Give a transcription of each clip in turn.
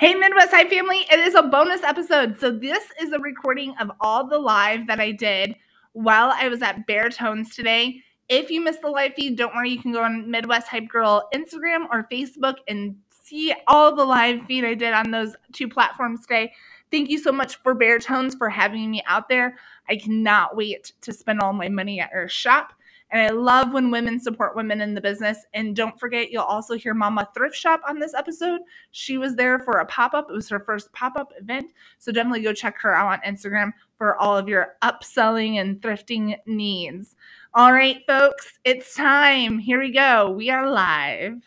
Hey, Midwest Hype family, it is a bonus episode. So, this is a recording of all the live that I did while I was at Bare Tones today. If you missed the live feed, don't worry, you can go on Midwest Hype Girl Instagram or Facebook and see all the live feed I did on those two platforms today. Thank you so much for Bare Tones for having me out there. I cannot wait to spend all my money at your shop. And I love when women support women in the business. And don't forget, you'll also hear Mama Thrift Shop on this episode. She was there for a pop up, it was her first pop up event. So definitely go check her out on Instagram for all of your upselling and thrifting needs. All right, folks, it's time. Here we go. We are live.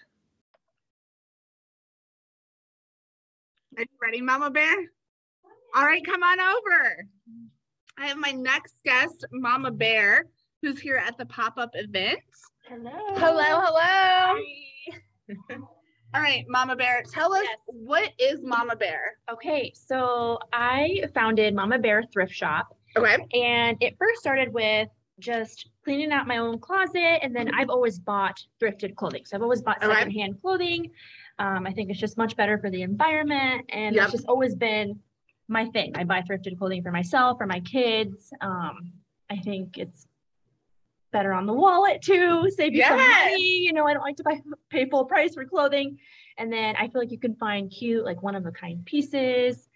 Are you ready, Mama Bear? All right, come on over. I have my next guest, Mama Bear who's here at the pop-up event. Hello. Hello, hello. All right, Mama Bear, tell us Yes. what is Mama Bear? Okay, so I founded Mama Bear Thrift Shop, Okay. and it first started with just cleaning out my own closet, and then I've always bought thrifted clothing. So I've always bought Okay. secondhand clothing. Um, I think it's just much better for the environment, and Yep. it's just always been my thing. I buy thrifted clothing for myself, for my kids. Um, I think it's better on the wallet too, save you some money. You know, I don't like to buy pay full price for clothing. And then I feel like you can find cute, like one of a kind pieces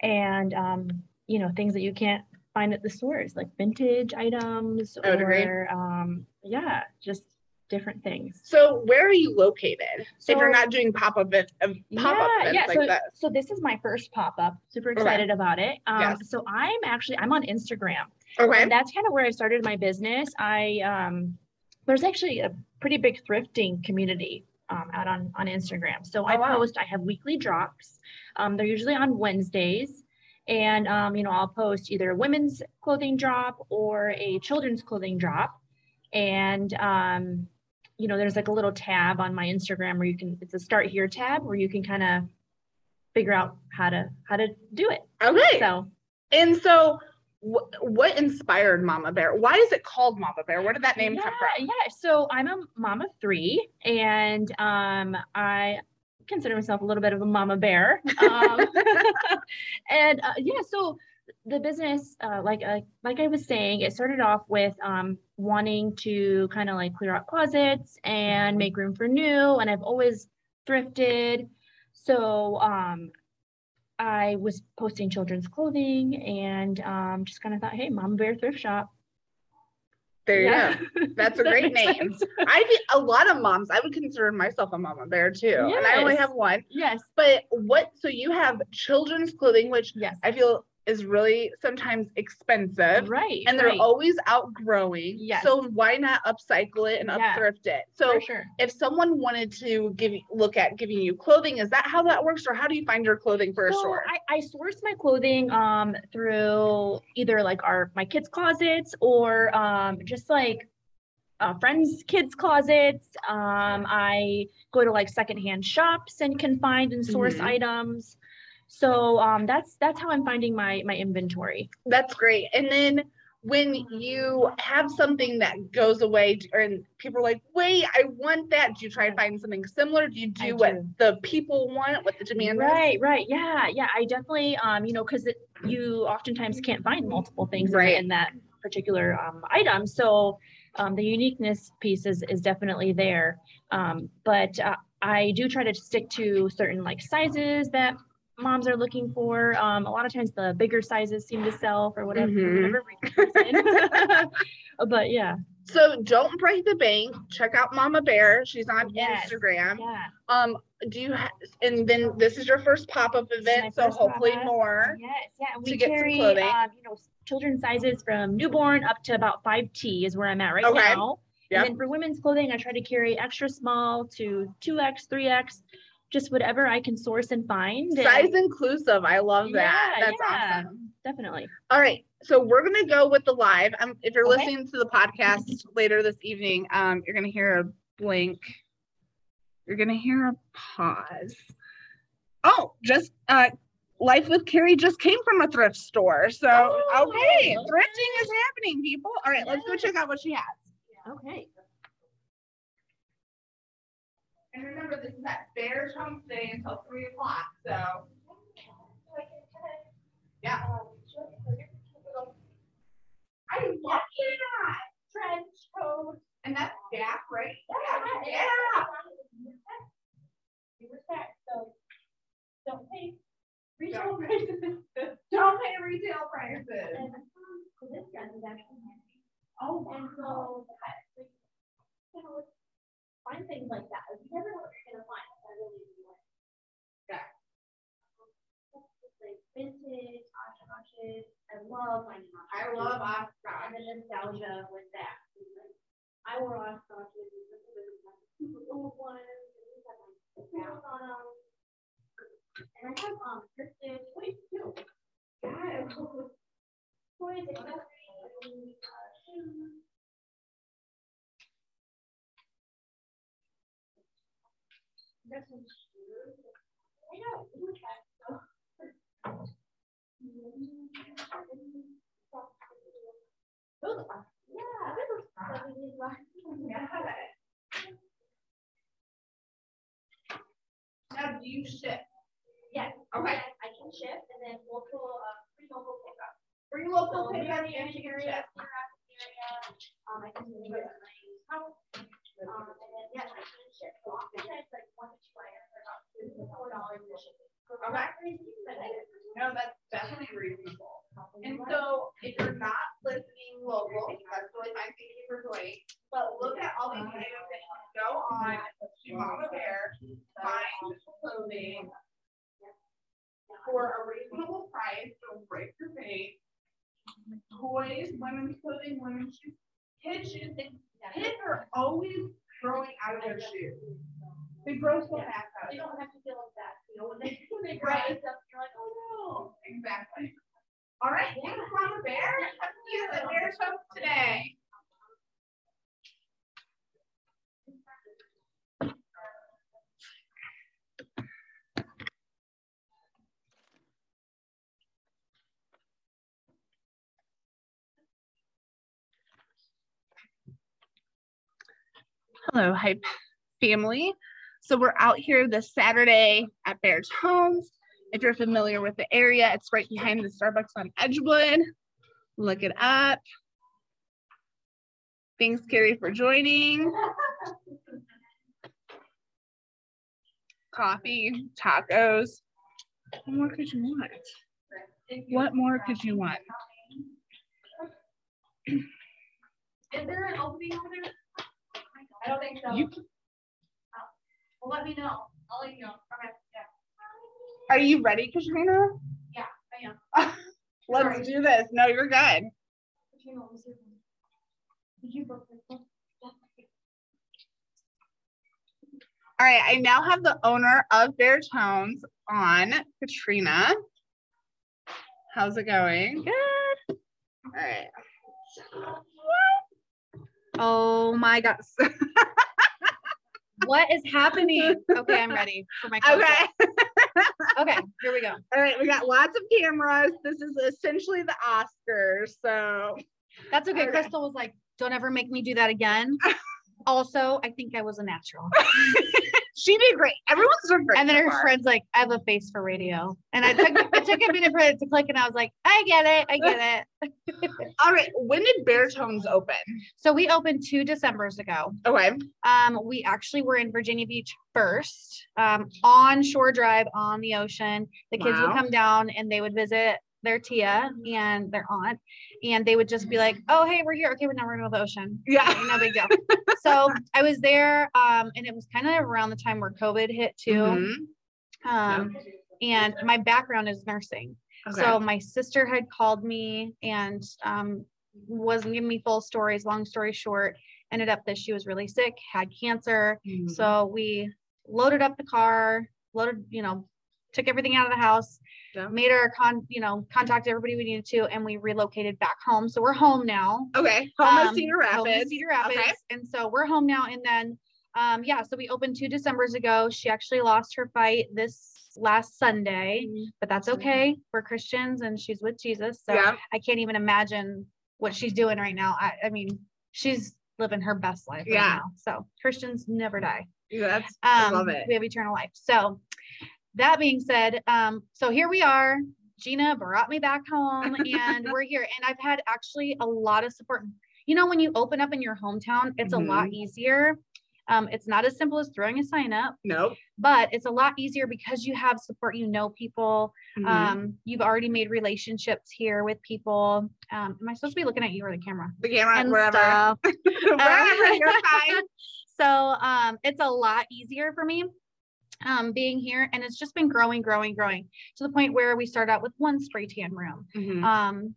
and um, you know, things that you can't find at the stores, like vintage items or um, yeah, just different things. So where are you located? if you're not doing pop-up event, uh, pop-up yeah, events yeah. like so, that. so this is my first pop-up. Super Okay. excited about it. Um, Yes. so I'm actually I'm on Instagram. Okay. And that's kind of where I started my business. I um, there's actually a pretty big thrifting community um, out on on Instagram. So I Oh, wow. post. I have weekly drops. Um, they're usually on Wednesdays, and um, you know I'll post either a women's clothing drop or a children's clothing drop. And um, you know there's like a little tab on my Instagram where you can it's a start here tab where you can kind of figure out how to how to do it. Okay. So and so wh- what inspired Mama Bear? Why is it called Mama Bear? Where did that name yeah, come from? Yeah, so I'm a of three, and um, I consider myself a little bit of a mama bear. Um, and uh, yeah, so the business, uh, like uh, like I was saying, it started off with um, wanting to kind of like clear out closets and make room for new, and I've always thrifted. So um, I was posting children's clothing and um, just kind of thought, hey, Mama Bear Thrift Shop. There you go. That's a That great name. sense. I think a lot of moms, I would consider myself a mama bear too. And I only have one. Yes. But what so you have children's clothing, which Yes. I feel is really sometimes expensive. Right. And they're right, always outgrowing. Yes. So why not upcycle it and Yeah. upthrift it? So sure. if someone wanted to give look at giving you clothing, is that how that works? Or how do you find your clothing for a store? I, I source my clothing um through either like our my kids' closets or um just like uh, friends' kids' closets. Um, I go to like secondhand shops and can find and source Mhm. items. So um, that's that's how I'm finding my my inventory. That's great. And then when you have something that goes away or and people are like, wait, I want that. Do you try to find something similar? Do you do I what the people want, what the demand is? Right, right, yeah, yeah. I definitely, um, you know, because you oftentimes can't find multiple things in- Right. in, that particular um, item. So um, the uniqueness piece is is definitely there. Um, but uh, I do try to stick to certain like sizes that moms are looking for. Um, a lot of times the bigger sizes seem to sell for whatever, Mhm. whatever but yeah, So don't break the bank. Check out Mama Bear. She's on Yes. Instagram. yeah. Um, do you ha- and then this is your first pop-up event, so hopefully pop-up. more. Yes, yeah, and we carry, um, you know, children's sizes from newborn up to about five T is where I'm at right Okay. now. Yep. And then for women's clothing, I try to carry extra small to two X, three X, just whatever I can source and find. and- Size inclusive. I love that. Yeah, That's yeah. awesome. Definitely. All right. So we're gonna go with the live. Um, if you're Okay. listening to the podcast later this evening, um, you're gonna hear a blink. You're gonna hear a pause. Oh, just uh Life with Carrie just came from a thrift store. So Oh, okay, okay. thrifting is happening, people. All right, let's go check out what she has. Okay. remember this is that bear chunk day until three o'clock. So yeah. I love that trench coat. And that's Gap, right? Yeah. yeah. You were back, so don't pay retail don't. prices. don't pay retail prices. And um, this is actually handy. Oh, and oh. so, find things like that. You never know what you're gonna find. I really do like. Yeah. Like vintage, Oshkoshes. I love finding I Oshkoshes. love And Oshkosh. the nostalgia with that. Like, I wore Oshkoshes, and some of them have super old ones, and these have like bells on them. And I have, um, thrifted toys too. Yeah. Toys, accessories, uh, shoes. Now, do you ship? Yes. Okay. yes, I can ship and then local, uh, free local pickup. Free local you're pickup in the area, ship. if you're out in the area, um, I can deliver it house. Um, I- No, that's definitely reasonable. And so if you're not listening local, that's really fine, thank you for joining. But look at all these items go on Mama Bear, find clothing for a reasonable price, don't break your bank. Toys, women's clothing, women's shoes, kids shoes, kids are always growing out of their shoes. They grow so fast out They don't have to feel like that, you know, when they, when they grow Right. stuff, you're like, oh no. Exactly. All right, thanks, Mama Bear. Up to you, the Bear today. Hello, Hype family. So we're out here this Saturday at Bare Tones. If you're familiar with the area, it's right behind the Starbucks on Edgewood. Look it up. Thanks, Carrie, for joining. Coffee, tacos. What more could you want? What more could you want? Is there an opening over there? I don't think so. You, oh. Well, let me know. I'll let you know. Okay, yeah. are you ready, Katrina? Yeah, I am. Let's do this. No, you're good. Katrina, let me see. Did you book this one? All right, I now have the owner of Bare Tones on, Katrina. How's it going? Good. All right. Oh my god. what is happening? Okay, I'm ready for my. Okay. Okay, here we go. All right, we got lots of cameras. This is essentially the Oscars. So That's okay. Okay. Crystal was like, don't ever make me do that again. also, I think I was a natural. she did great. Everyone's doing great. And then so her far. friend's like, I have a face for radio. And I took it took a minute for it to click and I was like, I get it. I get it. All right, when did Bare Tones open? So we opened two Decembers ago. Okay. Um, we actually were in Virginia Beach first, um, on Shore Drive on the ocean. The kids would come down and they would visit their Tia and their aunt, and they would just be like, "Oh, hey, we're here. Okay, but now we're going to the ocean. Yeah. no big deal." so I was there, um, and it was kind of around the time where COVID hit too. Mhm. Um, and my background is nursing. Okay. So my sister had called me and um, wasn't giving me full stories. Long story short, ended up that she was really sick, had cancer. Mhm. So we loaded up the car, loaded, you know, took everything out of the house, Yeah. made our con, you know, contact everybody we needed to, and we relocated back home. So we're home now. okay. Home Um, Cedar Rapids. Cedar Rapids. Okay. And so we're home now. And then, um, yeah, so we opened two Decembers ago. She actually lost her fight this last Sunday, but that's okay. We're Christians and she's with Jesus. So Yeah. I can't even imagine what she's doing right now. I, I mean, she's living her best life right Yeah. now. So Christians never die. Yeah, that's I Um, love it. We have eternal life. So that being said, um, so here we are. Gina brought me back home and we're here. And I've had actually a lot of support. You know, when you open up in your hometown, it's a lot easier Um, it's not as simple as throwing a sign up, Nope. but it's a lot easier because you have support. You know people. Mhm. Um, you've already made relationships here with people. Um, am I supposed to be looking at you or the camera? the camera, and wherever. wherever, you're fine. so um, it's a lot easier for me um, being here, and it's just been growing, growing, growing to the point where we started out with one spray tan room, Mhm. um,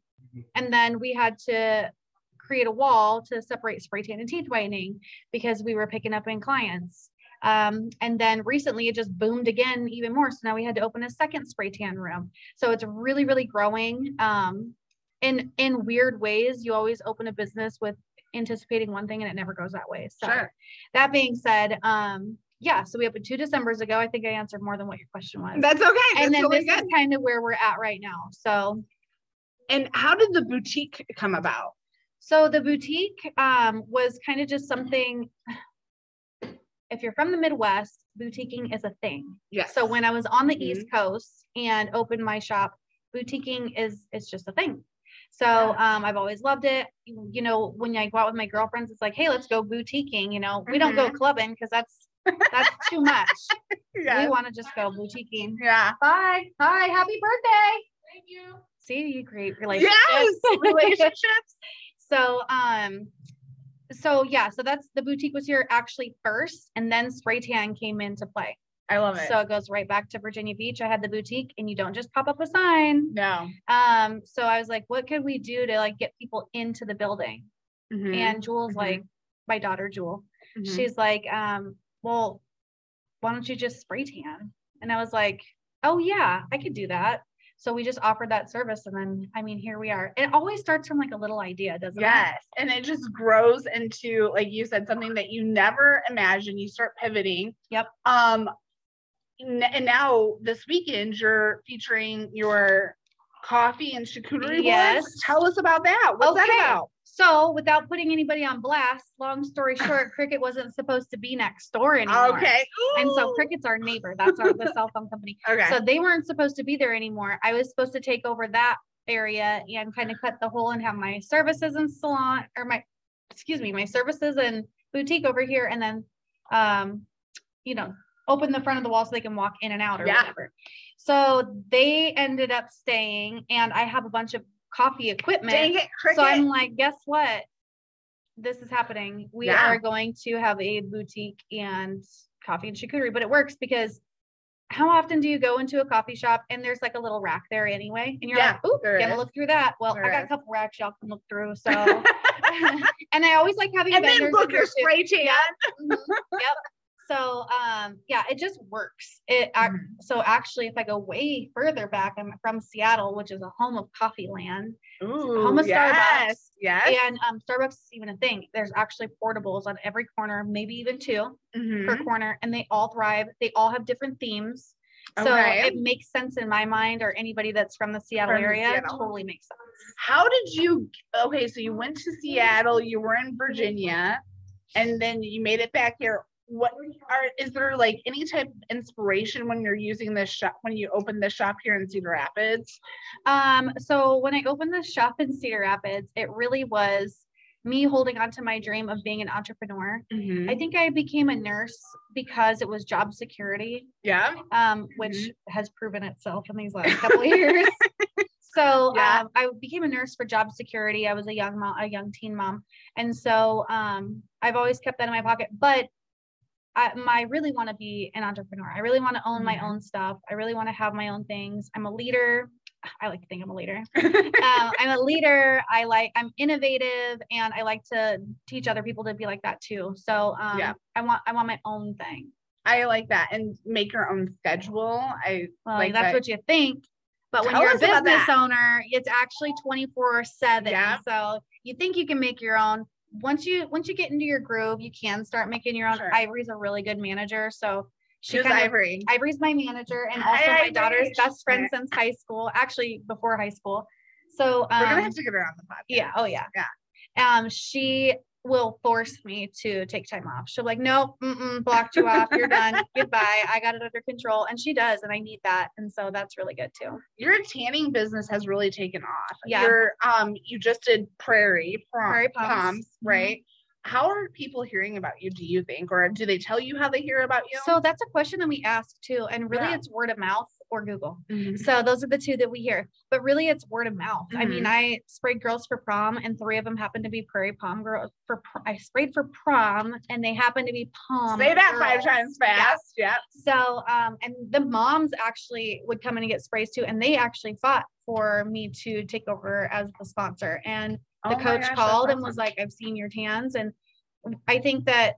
and then we had to create a wall to separate spray tan and teeth whitening because we were picking up in clients. Um, and then recently it just boomed again even more. So now we had to open a second spray tan room. So it's really, really growing. Um, in in weird ways, you always open a business with anticipating one thing and it never goes that way. So Sure. that being said, um, yeah, so we opened two Decembers ago. I think I answered more than what your question was. That's okay. That's and then totally this good. is kind of where we're at right now. So And how did the boutique come about? So the boutique um, was kind of just something. If you're from the Midwest, boutiquing is a thing. Yes. So when I was on the Mhm. East Coast and opened my shop, boutiquing is it's just a thing. So um, I've always loved it. You you know, when I go out with my girlfriends, it's like, hey, let's go boutiquing. You know, we don't go clubbing because that's that's too much. We want to just go boutiquing. yeah. Bye. Hi. Happy birthday. Thank you. See, you create relationships. Yes. Relationships. So, um, so yeah, so that's the boutique was here actually first, and then spray tan came into play. I love it. So it goes right back to Virginia Beach. I had the boutique, and you don't just pop up a sign. no. Um, so I was like, what could we do to like get people into the building? Mhm. And Jewel's Mhm. like, my daughter Jewel, Mhm. she's like, um, well, why don't you just spray tan? And I was like, oh yeah, I could do that. So we just offered that service, and then I mean, here we are. It always starts from like a little idea, doesn't it? Yes. And it just grows into, like you said, something that you never imagined. You start pivoting. Yep. Um, and now this weekend you're featuring your coffee and charcuterie Yes. boards. Tell us about that. What's Okay. that about? So, without putting anybody on blast, long story short, Cricket wasn't supposed to be next door anymore. Okay. And so Cricket's our neighbor. That's our the cell phone company. Okay. So they weren't supposed to be there anymore. I was supposed to take over that area and kind of cut the hole and have my services and salon or my excuse me, my services and boutique over here and then um, you know, open the front of the wall so they can walk in and out or Yeah. whatever. So they ended up staying and I have a bunch of coffee equipment. It. So I'm like, guess what? This is happening. We Yeah. are going to have a boutique and coffee and charcuterie, but it works because how often do you go into a coffee shop and there's like a little rack there anyway? And you're Yeah, like, ooh, is. look through that. Well, There I got a couple racks y'all can look through. So and I always like having and then vendors book in your spray tan. Yep. So um yeah, it just works. It Mhm. so actually if I go way further back, I'm from Seattle, which is a home of coffee land. Ooh, home of yes, yes. And um, Starbucks is even a thing. There's actually portables on every corner, maybe even two Mhm. per corner, and they all thrive. They all have different themes. So Okay. it makes sense in my mind, or anybody that's from the Seattle From area Seattle. totally makes sense. How did you? Okay, so you went to Seattle. You were in Virginia, and then you made it back here. What are? Is there like any type of inspiration when you're using this shop when you open this shop here in Cedar Rapids? Um, so when I opened the shop in Cedar Rapids, it really was me holding on to my dream of being an entrepreneur. Mm-hmm. I think I became a nurse because it was job security. Yeah. um, which has proven itself in these last couple of years. So Yeah. um, I became a nurse for job security. I was a young mom, a young teen mom, and so um, I've always kept that in my pocket. But I, my, really want to be an entrepreneur. I really want to own my Mhm. own stuff. I really want to have my own things. I'm a leader. I like to think I'm a leader. um, I'm a leader. I like I'm innovative, and I like to teach other people to be like that too. So um, Yeah. I want I want my own thing. I like that and make your own schedule. I Well, like that's that. what you think. But when Tell you're a business owner, it's actually 24 seven. So you think you can make your own. Once you once you get into your groove, you can start making your own. Sure. Ivory's a really good manager. So she Who's kind of, Ivory. Ivory's my manager and Hi, also my Ivory. daughter's best friend since high school, actually before high school. So um, We're gonna have to get her on the podcast. yeah, oh yeah. Yeah. Um, she will force me to take time off. She'll be like, nope, mm-mm, blocked you off. You're done. Goodbye. I got it under control. And she does, and I need that. And so that's really good too. Your tanning business has really taken off. Yeah. You're um you just did Prairie Prom- Prairie Palms. Palms, right? How are people hearing about you, do you think? Or do they tell you how they hear about you? So that's a question that we ask too. And really Yeah. it's word of mouth or Google. Mhm. So those are the two that we hear. But really it's word of mouth. I mean, Mhm. I sprayed girls for prom and three of them happened to be prairie palm girls for pr- I sprayed for prom and they happened to be palm. Say that five times fast. Yeah. So, um, and the moms actually would come in and get sprays too, and they actually fought for me to take over as the sponsor. And the Oh coach gosh, called and awesome. was like, "I've seen your tans," and I think that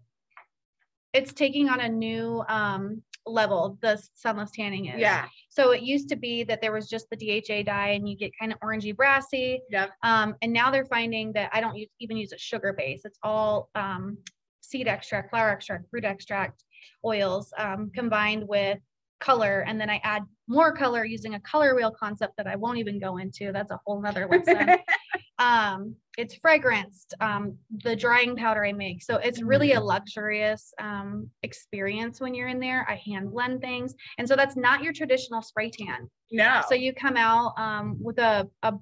it's taking on a new um, level. The sunless tanning is. Yeah. So it used to be that there was just the DHA dye, and you get kind of orangey brassy. Yep. Um, and now they're finding that I don't use, even use a sugar base. It's all um, seed extract, flower extract, fruit extract, oils um, combined with color. And then I add more color using a color wheel concept that I won't even go into. That's a whole nother lesson. um, it's fragranced, um, the drying powder I make. So it's really a luxurious um, experience when you're in there. I hand blend things. And so that's not your traditional spray tan. no. So you come out um, with a, a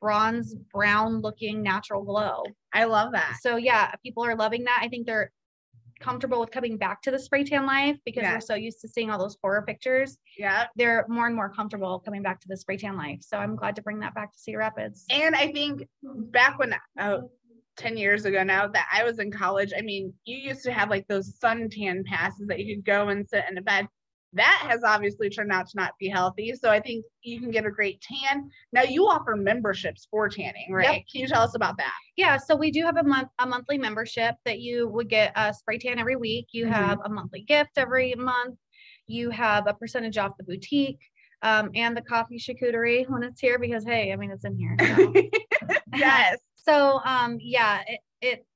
bronze brown looking natural glow. I love that. So yeah, people are loving that. I think they're comfortable with coming back to the spray tan life because Yeah. we're so used to seeing all those horror pictures. Yeah. They're more and more comfortable coming back to the spray tan life. So I'm glad to bring that back to Cedar Rapids. And I think back when, oh, 10 years ago now that I was in college, I mean, you used to have like those suntan passes that you could go and sit in a bed. That has obviously turned out to not be healthy. So I think you can get a great tan. Now you offer memberships for tanning, right? Can you tell us about that? Yeah, so we do have a month a monthly membership that you would get a spray tan every week. You Mhm. have a monthly gift every month. You have a percentage off the boutique um, and the coffee charcuterie when it's here because hey, I mean it's in here. So. yes. So um yeah, it, it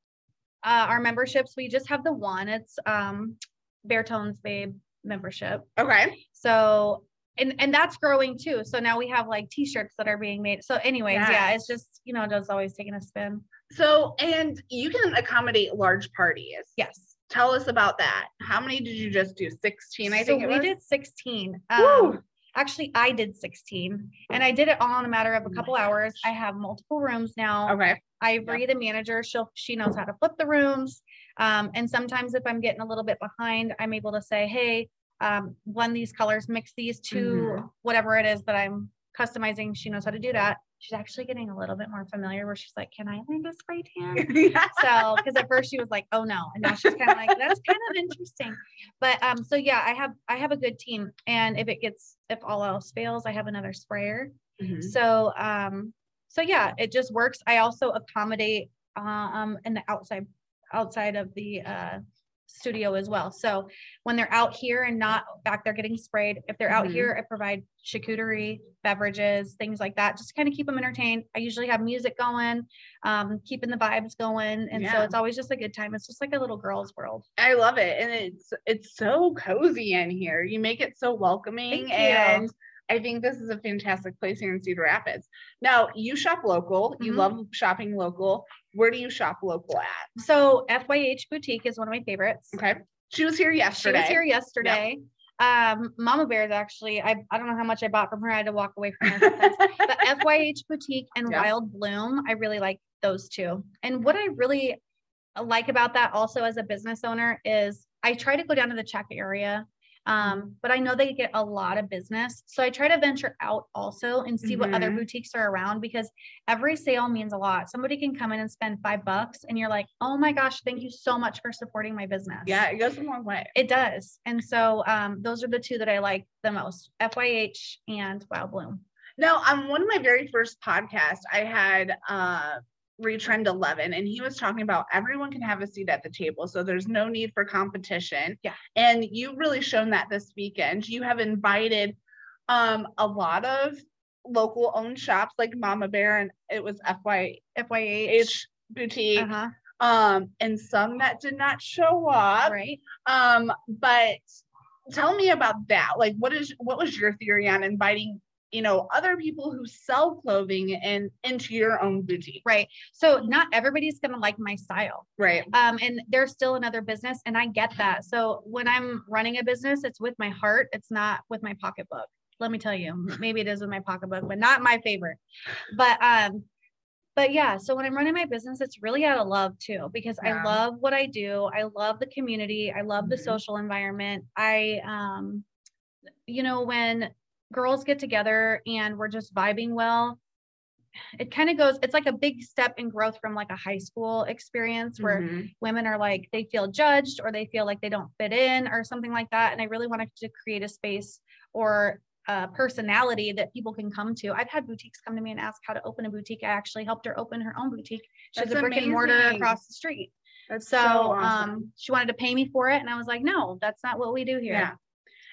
uh our memberships, we just have the one. It's um Bare Tones Babe membership. Okay. So and and that's growing too. So now we have like t-shirts that are being made. So anyways, yeah, it's just, you know, just always taking a spin. So, and you can accommodate large parties. Yes. Tell us about that. How many did you just do? 16, I so think we did 16. Woo. Um, actually I did 16 and I did it all in a matter of a couple hours. I have multiple rooms now. Okay. Ivory, the manager, she'll she knows how to flip the rooms. Um, and sometimes if I'm getting a little bit behind, I'm able to say, hey, um, blend these colors, mix these to Mhm. whatever it is that I'm customizing. She knows how to do that. She's actually getting a little bit more familiar where she's like, Can I learn to spray tan? so because at first she was like oh no and now she's kind of like that's kind of interesting but um so yeah i have i have a good team and if it gets if all else fails i have another sprayer Mhm. so um so yeah it just works i also accommodate um in the outside outside of the uh studio as well so when they're out here and not back there getting sprayed if they're out Mhm. here i provide charcuterie beverages things like that just kind of keep them entertained i usually have music going um keeping the vibes going and so it's always just a good time it's just like a little girl's world I love it. And it's it's so cozy in here. You make it so welcoming and I think this is a fantastic place here in Cedar Rapids. Now, you shop local. You Mhm. love shopping local. Where do you shop local at? so fyh boutique is one of my favorites Okay. She was here yesterday. She was here yesterday. Um, Mama Bear's actually, I, I don't know how much I bought from her. I had to walk away from her. but FYH Boutique and Yeah. Wild Bloom, I really like those two. And what I really like about that also as a business owner is I try to go down to the check area. Um, but I know they get a lot of business. So I try to venture out also and see what other Mhm. boutiques are around because every sale means a lot. Somebody can come in and spend five bucks and you're like, oh my gosh, thank you so much for supporting my business. Yeah, it goes a long way. It does. And so um, those are the two that I like the most FYH and Wild Bloom. Now, on one of my very first podcasts, I had uh Retrend 11, and he was talking about everyone can have a seat at the table, so there's no need for competition. Yeah. And you've really shown that this weekend. You have invited um a lot of local owned shops like Mama Bear, and it was FYH FYH. boutique, Uh-huh. um, and some that did not show up. Right. Um, but tell me about that. Like, what is what was your theory on inviting, you know, other people who sell clothing and into your own boutique? Right. So not everybody's going to like my style. Right. Um, and there's still another business and I get that. So when I'm running a business, it's with my heart. It's not with my pocketbook. Let me tell you, maybe it is with my pocketbook, but not my favorite. But, um, but yeah, so when I'm running my business, it's really out of love too, because Yeah. I love what I do. I love the community. I love the Mhm. social environment. I, um, you know, when girls get together and we're just vibing well, it kind of goes, it's like a big step in growth from like a high school experience where Mhm. women are like, they feel judged or they feel like they don't fit in or something like that. And I really wanted to create a space or a personality that people can come to. I've had boutiques come to me and ask how to open a boutique. I actually helped her open her own boutique. She has a brick and mortar across the street. That's So, awesome. um, she wanted to pay me for it. And I was like, no, that's not what we do here. Yeah.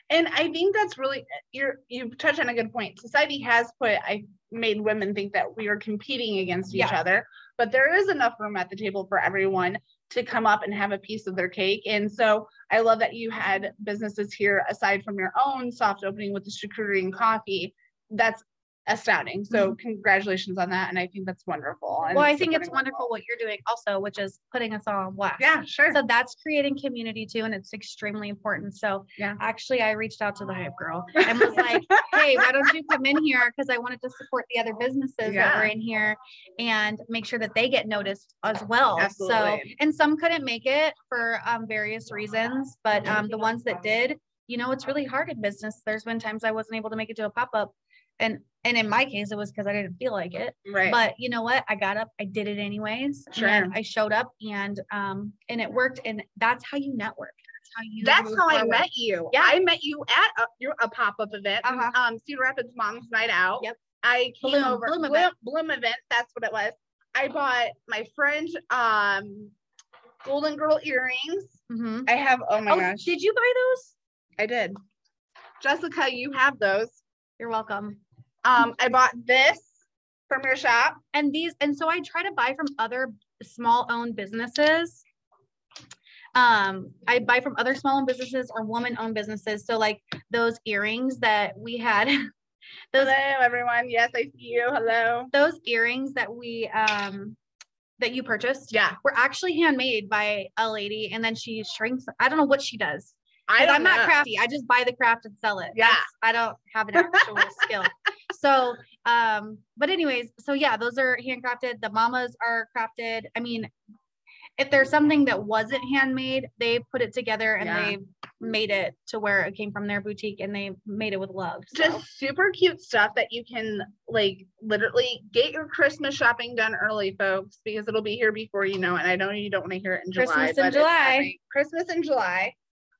And I think that's really you're you've touched on a good point. Society has put I made women think that we are competing against each Yeah. other, but there is enough room at the table for everyone to come up and have a piece of their cake. And so I love that you had businesses here aside from your own soft opening with the charcuterie and coffee. That's astounding. So congratulations on that. And I think that's wonderful. and Mm-hmm. Well, I think it's wonderful what you're doing also, which is putting us all on blast. Yeah, sure. So that's creating community too, and it's extremely important. So Yeah. actually, I reached out to the hype girl and was like, "Hey, why don't you come in here? Because I wanted to support the other businesses that were in here and make sure that they get noticed as well." Absolutely. So, and some couldn't make it for um, various reasons, but um, the ones that did, you know, it's really hard in business. There's been times I wasn't able to make it to a pop up, and and in my case, it was because I didn't feel like it. right. But you know what? I got up, I did it anyways. Sure. I showed up and um and it worked. And that's how you network. That's how you That's how I met you. Yeah. I met you at a, a pop-up event, Uh-huh. um, Cedar Rapids Moms Night Out. Yep. I came Bloom- over Bloom Bloom, event. Bloom event. That's what it was. I bought my friend um Golden Girl earrings. mm-hmm. I have. Oh my Oh, gosh, did you buy those? I did. Jessica, you have those. You're welcome. Um, I bought this from your shop. And these, and so I try to buy from other small owned businesses. Um, I buy from other small owned businesses or woman owned businesses. So like those earrings that we had, those Hello, everyone. Yes, I see you. Hello. those earrings that we um that you purchased Yeah, were actually handmade by a lady and then she shrinks i don't know what she does I I'm not crafty i just buy the craft and sell it Yeah. That's- i don't have an actual skill so um but anyways so yeah those are handcrafted the mamas are crafted i mean if there's something that wasn't handmade they put it together and Yeah. they made it to where it came from their boutique and they made it with love so. just super cute stuff that you can like literally get your Christmas shopping done early, folks, because it'll be here before you know it. and I know you don't want to hear it in July. Christmas in but July. Christmas in July.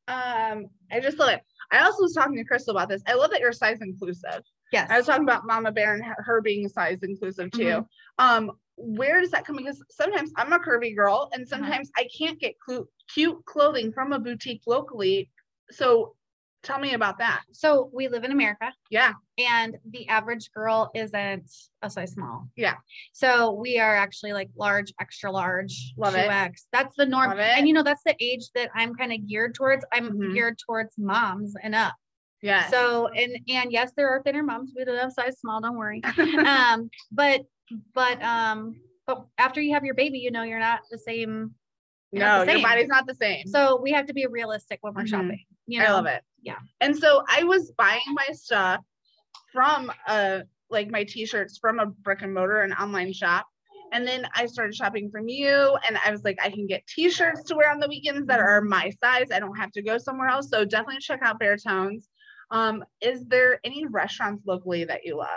Um, I just love it. I also was talking to Crystal about this. I love that you're size inclusive. Yes I was talking about Mama Bear and her being size inclusive too. Mhm. Um, where does that come? Because sometimes I'm a curvy girl, and Uh-huh. sometimes I can't get clu- cute clothing from a boutique locally. So, tell me about that. so we live in america Yeah. and the average girl isn't a size small. Yeah. So we are actually like large, extra large, Love it. 2X. That's the norm. It. And you know, that's the age that I'm kind of geared towards. I'm Mhm. geared towards moms and up. Yeah. So and and yes, there are thinner moms. We don't have size small, don't worry. um, but but um, but after you have your baby, you know you're not the same. no, the your same. body's not the same. So we have to be realistic when we're Mhm. shopping. You know? I love it. Yeah. And so I was buying my stuff from uh like my t-shirts from a brick and mortar and online shop. And then I started shopping from you and I was like, I can get t-shirts to wear on the weekends that are my size. I don't have to go somewhere else. So definitely check out Bare Tones. Um, is there any restaurants locally that you love?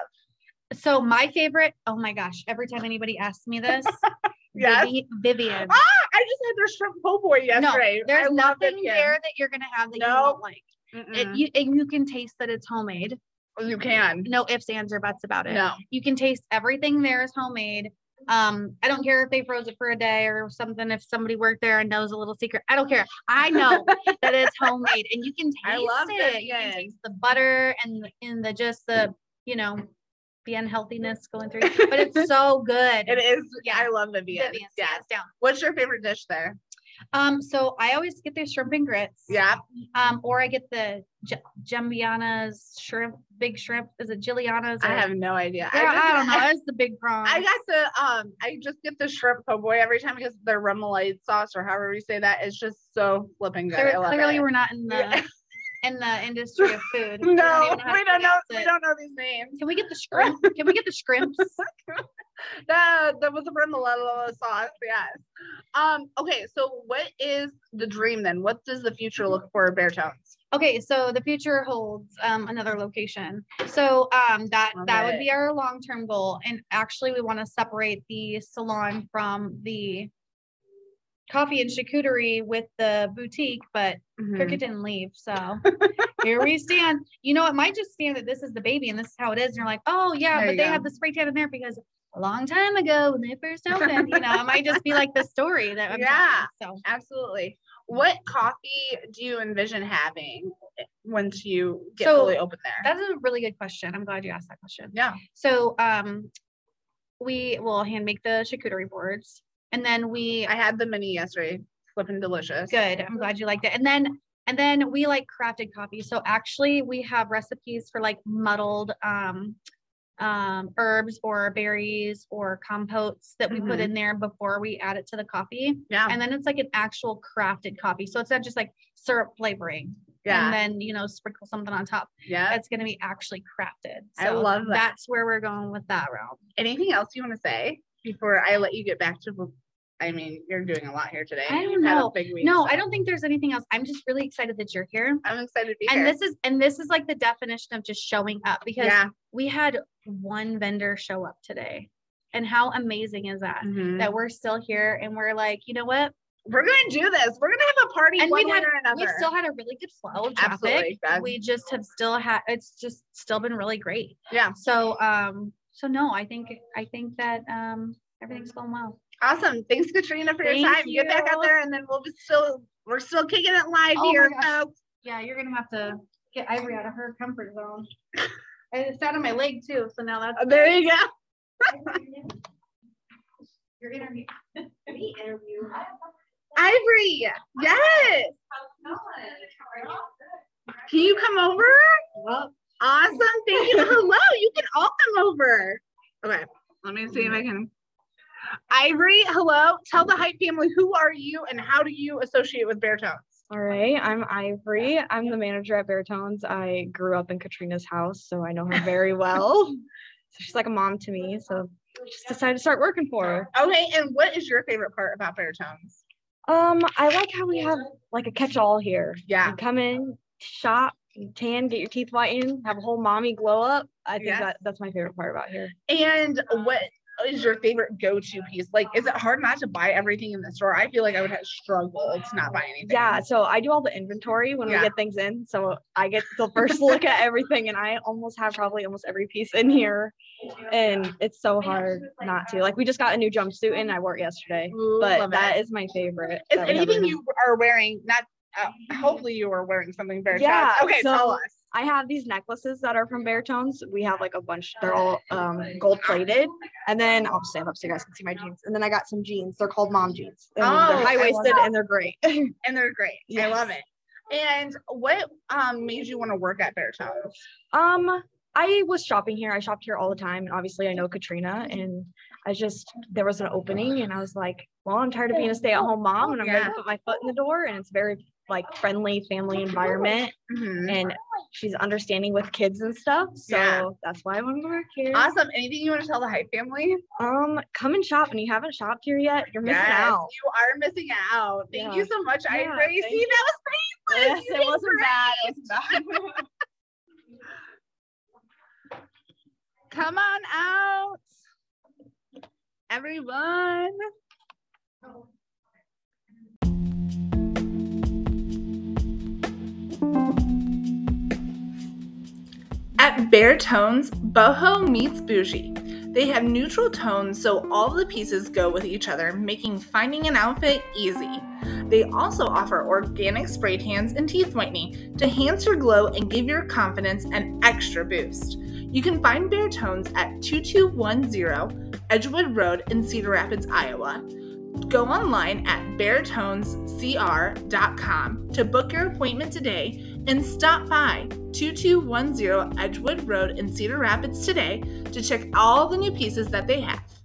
So my favorite. Oh my gosh! Every time anybody asks me this, Yes. Vivi- Vivian. Ah, I just had their shrimp po' boy yesterday. There's I nothing there that you're gonna have that you No. won't like. It, you, and you can taste that it's homemade. you can. No ifs, ands, or buts about it. No. You can taste everything there is homemade. Um, I don't care if they froze it for a day or something. If somebody worked there and knows a little secret, I don't care. I know that it's homemade, and you can taste I love it. You can taste the butter and the- and the just the you know the unhealthiness going through, but it's so good. It is. Yeah. I love Vivian. Vivian, Yes. down. What's your favorite dish there? Um, so I always get their shrimp and grits. Yeah. Um, or I get the J- Gembiana's shrimp, big shrimp. Is it Giuliana's? I have no idea. I, just- don't know. It's the big prawn. I got the um I just get the shrimp po' boy every time because their remoulade sauce or however you say that is just so flipping good. Clear- I clearly, it. we're not in the. in the industry of food. no, how to we don't know pronounce we don't know these names. Can we get the shrimp? Can we get the shrimps? that, that was the remoulade sauce. Yes. Um. Okay. So, what is the dream then? What does the future look for Bare Tones? Okay, so the future holds um, another location. So um, that Love that would be our long term goal. And actually, we want to separate the salon from the coffee and charcuterie with the boutique, but Mhm. Cricket didn't leave. So here we stand. You know, it might just stand that this is the baby and this is how it is. And you're like, oh yeah, There but they go. have the spray tan in there because a long time ago when they first opened, you know, it might just be like the story that I'm Yeah. telling. So Absolutely. What coffee do you envision having once you get So, fully open there? that's a really good question. I'm glad you asked that question. yeah. So um we will hand make the charcuterie boards and then we I had the mini yesterday. Flipping delicious. good. I'm glad you liked it. And then and then we like crafted coffee. So actually we have recipes for like muddled um um herbs or berries or compotes that we put Mhm. in there before we add it to the coffee. Yeah. And then it's like an actual crafted coffee. So it's not just like syrup flavoring. Yeah. And then, you know, sprinkle something on top. yeah. That's going to be actually crafted. I love that. That's where we're going with that route. Anything else you want to say before I let you get back to? I mean, you're doing a lot here today. I don't You've know. week, No, so I don't think there's anything else. I'm just really excited that you're here. I'm excited to be And here. this is and this is like the definition of just showing up because yeah. we had one vendor show up today. And how amazing is that? Mhm. That we're still here and we're like, you know what? We're gonna do this. We're gonna have a party And one we've way had- or another. We've still had a really good flow of traffic. Absolutely. We just have still had it's just still been really great. yeah. So um so no, I think I think that um everything's going well. Awesome. Thanks, Katrina, for your Thank time. Get back out there, and then we'll be still. We're still kicking it live Oh my here, gosh. folks. Yeah, you're gonna have to get Ivory out of her comfort zone. And it's out of my leg too, so now that's There you go. your interview. Me interview. Ivory. Yes. Can you come over? Well, Awesome. Thank you. Hello. You can all come over. Okay. Let me see if I can. Ivory, hello. Tell the Hype family who are you and how do you associate with Bare Tones? All right, I'm Ivory. I'm the manager at Bare Tones. I grew up in Katrina's house, so I know her very well. so she's like a mom to me. So just decided to start working for her. Okay, and what is your favorite part about Bare Tones? Um, I like how we have like a catch-all here. Yeah. You come in, shop, tan, get your teeth whitened, have a whole mommy glow up. I think Yes. that that's my favorite part about here. And what is your favorite go-to piece? Like, is it hard not to buy everything in the store? I feel like I would have struggled to not buy anything. Yeah, so I do all the inventory when Yeah. we get things in. So I get the first look at everything and I almost have probably almost every piece in here. And it's so hard not to. Like we just got a new jumpsuit in, I wore it yesterday. Ooh, But that it. is my favorite. Is that we have anything you are wearing not? Uh, hopefully, you are wearing something Bear Yeah. Okay, so- tell us. I have these necklaces that are from Bare Tones. We have like a bunch. They're all um, gold plated. And then I'll just stand up so you guys can see my jeans. And then I got some jeans. They're called mom jeans. And Oh, they're high waisted and they're great. and they're great. I love it. And what um made you want to work at Bare Tones? Um, I was shopping here. I shopped here all the time, and obviously I know Katrina, and I just there was an opening, and I was like, well, I'm tired of being a stay-at-home mom, and I'm ready to put my foot in the door, and it's very like friendly family environment, Mhm. and she's understanding with kids and stuff. So Yeah. that's why I wanted to work here. Awesome. Anything you want to tell the Hype family? Um, come and shop, and you haven't shopped here yet, you're missing Yes, out. You are missing out. Thank you so much, Yeah, thank See, that was Yes, You it wasn't bad. It wasn't bad. Come on out. Everyone. At Bare Tones, boho meets bougie. They have neutral tones so all the pieces go with each other, making finding an outfit easy. They also offer organic spray tans and teeth whitening to enhance your glow and give your confidence an extra boost. You can find Bare Tones at 2210 Edgewood Road in Cedar Rapids, Iowa. Go online at baretonscr.com to book your appointment today and stop by 2210 Edgewood Road in Cedar Rapids today to check all the new pieces that they have.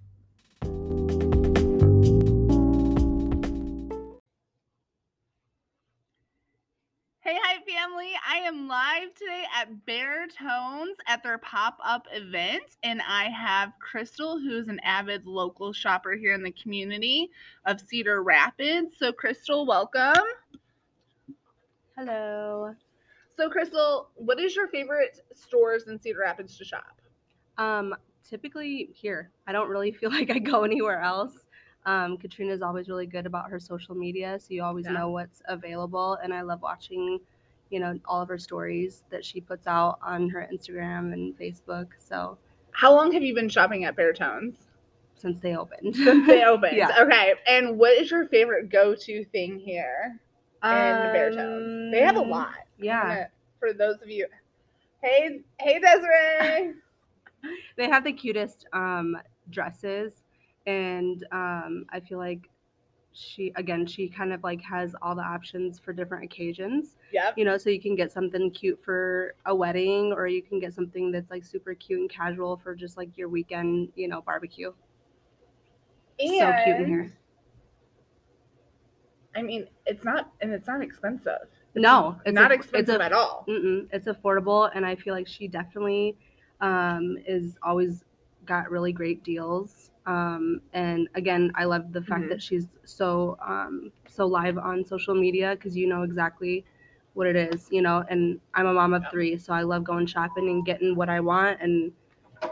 At Bare Tones at their pop up event, and I have Crystal, who's an avid local shopper here in the community of Cedar Rapids. So, Crystal, welcome. Hello. So, Crystal, what is your favorite stores in Cedar Rapids to shop? Um, typically here. I don't really feel like I go anywhere else. Um, Katrina's always really good about her social media, so you always Yeah. know what's available. And I love watching, you know, all of her stories that she puts out on her Instagram and Facebook. So How long have you been shopping at Bare Tones? since they opened, Since they opened. Yeah. Okay. And what is your favorite go to thing here in Bare Tones? They have a Um, lot. Yeah, For those of you. Hey, hey, Desiree. they have the cutest um, dresses, and um, I feel like she again she kind of like has all the options for different occasions. yeah you know, so you can get something cute for a wedding, or you can get something that's like super cute and casual for just like your weekend, you know, barbecue. so cute in here. I mean, it's not, and it's not expensive. It's No, it's not a- expensive it's a- at all. Mm-mm, it's affordable, and I feel like she definitely um, is always got really great deals. Um, and again, I love the fact Mhm. that she's so um, so live on social media because you know exactly what it is, you know. And I'm a mom of Yeah. three, so I love going shopping and getting what I want, and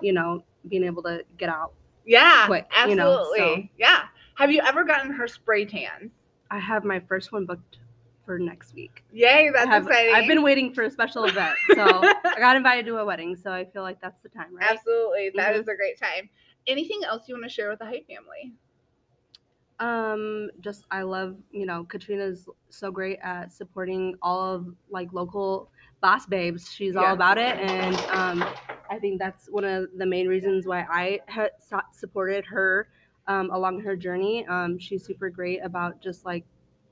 you know, being able to get out. Yeah, quick, absolutely. you know, so- Yeah. Have you ever gotten her spray tan? I have my first one booked for next week. Yay, I that's have, exciting. I've been waiting for a special event, so I got invited to a wedding, so I feel like that's the time, right? Absolutely. that Mhm. is a great time. Anything else you want to share with the Hype family? Um, just I love, you know, Katrina's so great at supporting all of like local boss babes. She's Yeah. all about it, and um, I think that's one of the main reasons why I ha- supported her um, along her journey. Um, she's super great about just like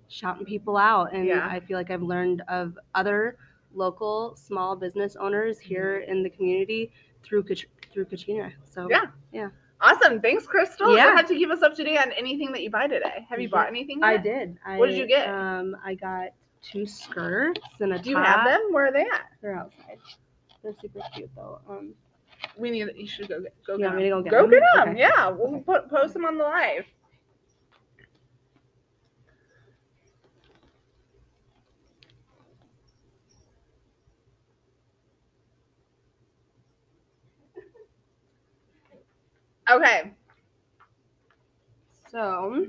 shouting people out, and Yeah. I feel like I've learned of other local small business owners here in the community through through Katrina. So Yeah. Yeah. Awesome. Thanks, Crystal. Yeah. You'll have to keep us up to date on anything that you buy today. Have you Yeah. bought anything? Yet? I did. I, What did you get? Um, I got two skirts and a Do you top. have them? Where are they at? They're outside. They're super cute though. Um, We need. You should go get. Go You get them. go get Go them? get them. Okay. Yeah, we'll Okay. put, post them on the live. Okay. so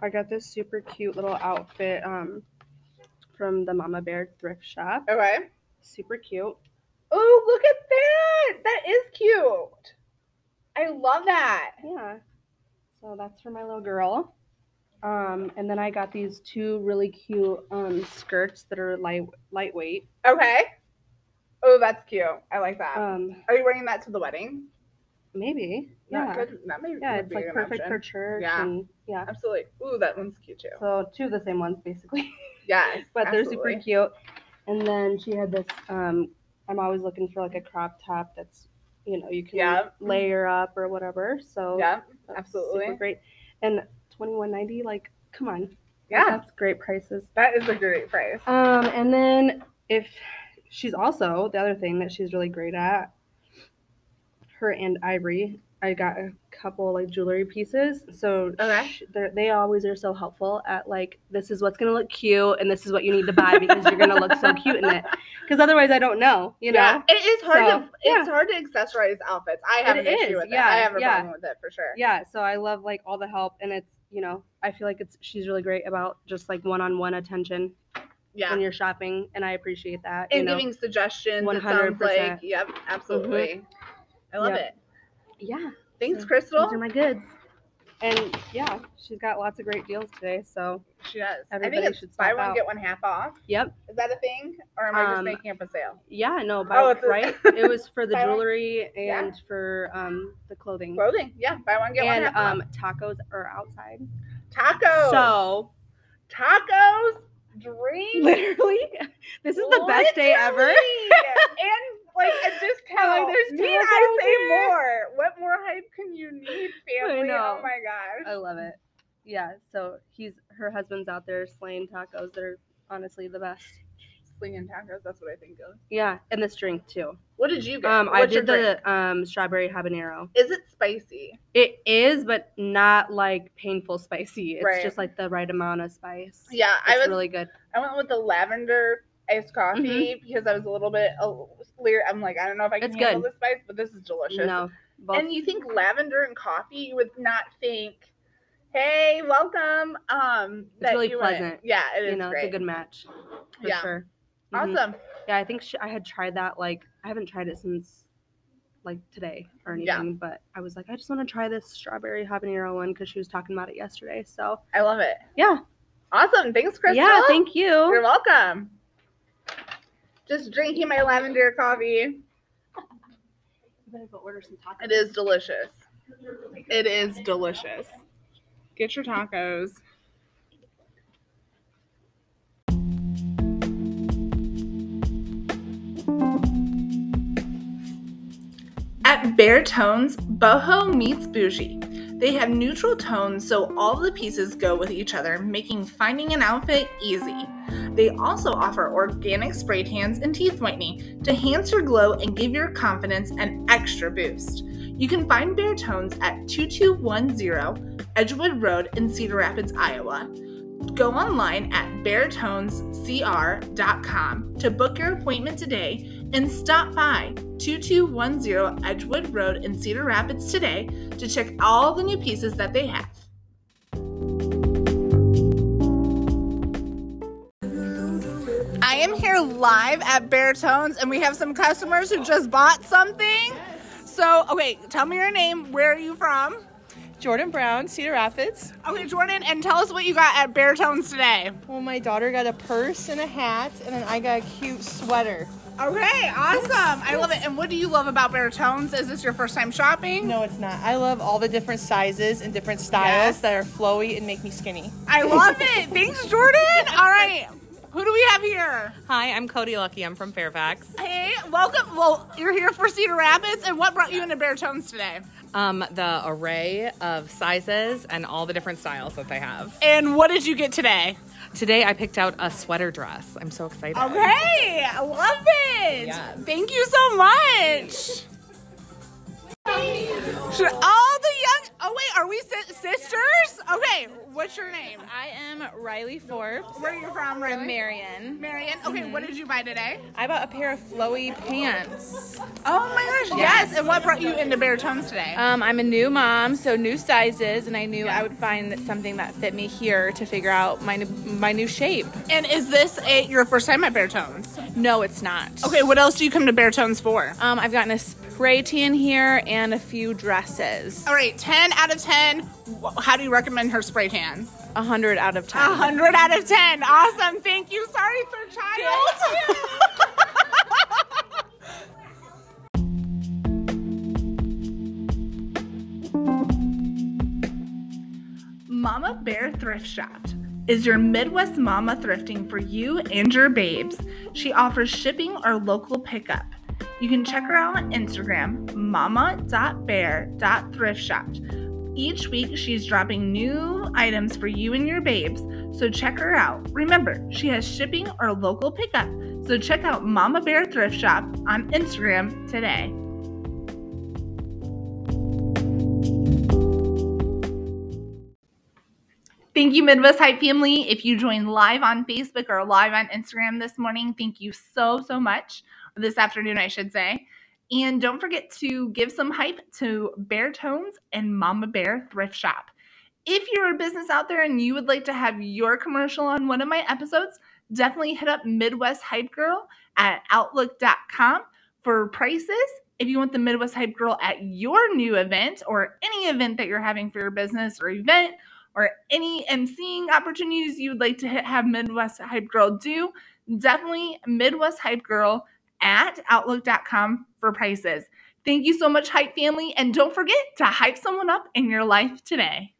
I got this super cute little outfit um from the Mama Bear thrift shop. Okay. Super cute. Oh, look at that. That is cute. I love that. Yeah. So that's for my little girl. Um, and then I got these two really cute um skirts that are light lightweight. Okay. Oh, that's cute. I like that. Um, Are you wearing that to the wedding? maybe. That Yeah. could- that may, Yeah, it's be like perfect option. for church. Yeah. And yeah. Absolutely. Ooh, that one's cute too. So two of the same ones basically. Yes, but they're super cute. And then she had this um I'm always looking for like a crop top that's you know, you can Yeah. layer up or whatever. So Yeah, absolutely. super great. And twenty one ninety, like come on. Yeah. That's great prices. That is a great price. Um and then if she's also the other thing that she's really great at, her and Ivory, I got a couple like jewelry pieces. So Okay. they're- always are so helpful at like this is what's gonna look cute and this is what you need to buy because you're gonna look so cute in it. Because otherwise, I don't know. You know. yeah, it is hard So, to it's hard to accessorize outfits. I have It an issue is, with it. yeah, I have a yeah. problem with it for sure. Yeah. So I love like all the help and it's you know I feel like it's she's really great about just like one on one attention Yeah. when you're shopping and I appreciate that. you And know. giving suggestions. 100%. like yep, absolutely. I love Yep. it. yeah. Thanks, So, Crystal. Those are my goods. And yeah, she's got lots of great deals today. So She does. I Everybody think it's should buy one out. get one half off. yep. Is that a thing, or am I just Um, making up a sale? Yeah, no, buy, Oh, it's a- right? it was for the one- jewelry Yeah. and for um the clothing. Clothing, yeah. Buy one get and one half um off. tacos are outside. Tacos. So tacos, literally, this is the best day ever. And like a discount. Like, oh, there's Need I say more? What more hype can you need, family? Oh my gosh. I love it. Yeah, so he's her husband's out there slaying tacos. They're honestly the best. Swinging tacos. That's what I think of. Yeah, and this drink too. What did you get? Um, I What's your did drink? the um strawberry habanero. Is it spicy? It is, but not like painful spicy. It's Right. just like the right amount of spice. Yeah, it's I was. really good. I went with the lavender iced coffee because I was a little bit a leer. I'm like, I don't know if I can It's handle good. the spice, but this is delicious. No, both. And you think lavender and coffee, you would not think, "Hey, welcome." Um, It's really you wouldn't- pleasant. Yeah, it is you know, great. it's a good match for Yeah. sure. Mhm. Awesome. Yeah, I think sh- I had tried that. Like, I haven't tried it since like today or anything, Yeah. but I was like, I just want to try this strawberry habanero one because she was talking about it yesterday. So I love it. yeah, Awesome. Thanks, Crystal. yeah, thank you. You're welcome. Just drinking my lavender coffee. better go order some tacos. It is delicious. It is delicious. Get your tacos. Bare Tones, boho meets bougie. They have neutral tones so all the pieces go with each other, making finding an outfit easy. They also offer organic spray tans and teeth whitening to enhance your glow and give your confidence an extra boost. You can find Bare Tones at 2210 Edgewood Road in Cedar Rapids, Iowa. Go online at baretonescr.com to book your appointment today and stop by 2210 Edgewood Road in Cedar Rapids today to check all the new pieces that they have. I am here live at Bare Tones and we have some customers who just bought something. So, okay, tell me your name. Where are you from? Jordan Brown, Cedar Rapids. Okay, Jordan, and tell us what you got at Bare Tones today. Well, my daughter got a purse and a hat, and then I got a cute sweater. Okay, awesome. I love it. And what do you love about Bare Tones? Is this your first time shopping? No, it's not. I love all the different sizes and different styles Yes. that are flowy and make me skinny. I love it. Thanks, Jordan. All right. Who do we have here? Hi, I'm Cody Lucky. I'm from Fairfax. Hey, welcome. Well, you're here for Cedar Rapids, and what brought you into Bare Tones today? Um, the array of sizes and all the different styles that they have. And what did you get today? Today I picked out a sweater dress. I'm so excited. Okay, I love it. Yes. Thank you so much. Should all the young? Oh wait, are we si- sisters? Okay, what's your name? I am Riley Forbes Where are you from, Riley? from Marion. Marion. Okay, what did you buy today? I bought a pair of flowy pants. Oh my gosh, yes. And what brought you into Bare Tones today? Um, I'm a new mom, so new sizes, and I knew I would find something that fit me here to figure out my new, my new shape. and is this a, your first time at Bare Tones? No, it's not. Okay, what else do you come to Bare Tones for? Um, I've gotten a spray tan here and a few dresses. All right, 10 out of 10. How do you recommend her spray tans? A hundred out of A ten. 100 out of 10. Awesome. Thank you. Sorry, for child. Mama Bear Thrift Shop is your Midwest mama thrifting for you and your babes. She offers shipping or local pickup. You can check her out on Instagram, mama.bear.thriftshop. Each week, she's dropping new items for you and your babes, so check her out. Remember, she has shipping or local pickup, so check out Mama Bear Thrift Shop on Instagram today. Thank you, Midwest Hype family. If you joined live on Facebook or live on Instagram this morning, thank you so, so much. This afternoon, I should say. And don't forget to give some hype to Bare Tones and Mama Bear Thrift Shop. If you're a business out there and you would like to have your commercial on one of my episodes, definitely hit up Midwest Hype Girl at outlook.com for prices. If you want the Midwest Hype Girl at your new event or any event that you're having for your business or event, or any emceeing opportunities you would like to hit, have Midwest Hype Girl do, definitely Midwest Hype Girl at outlook.com for prices. Thank you so much, Hype family, and don't forget to hype someone up in your life today.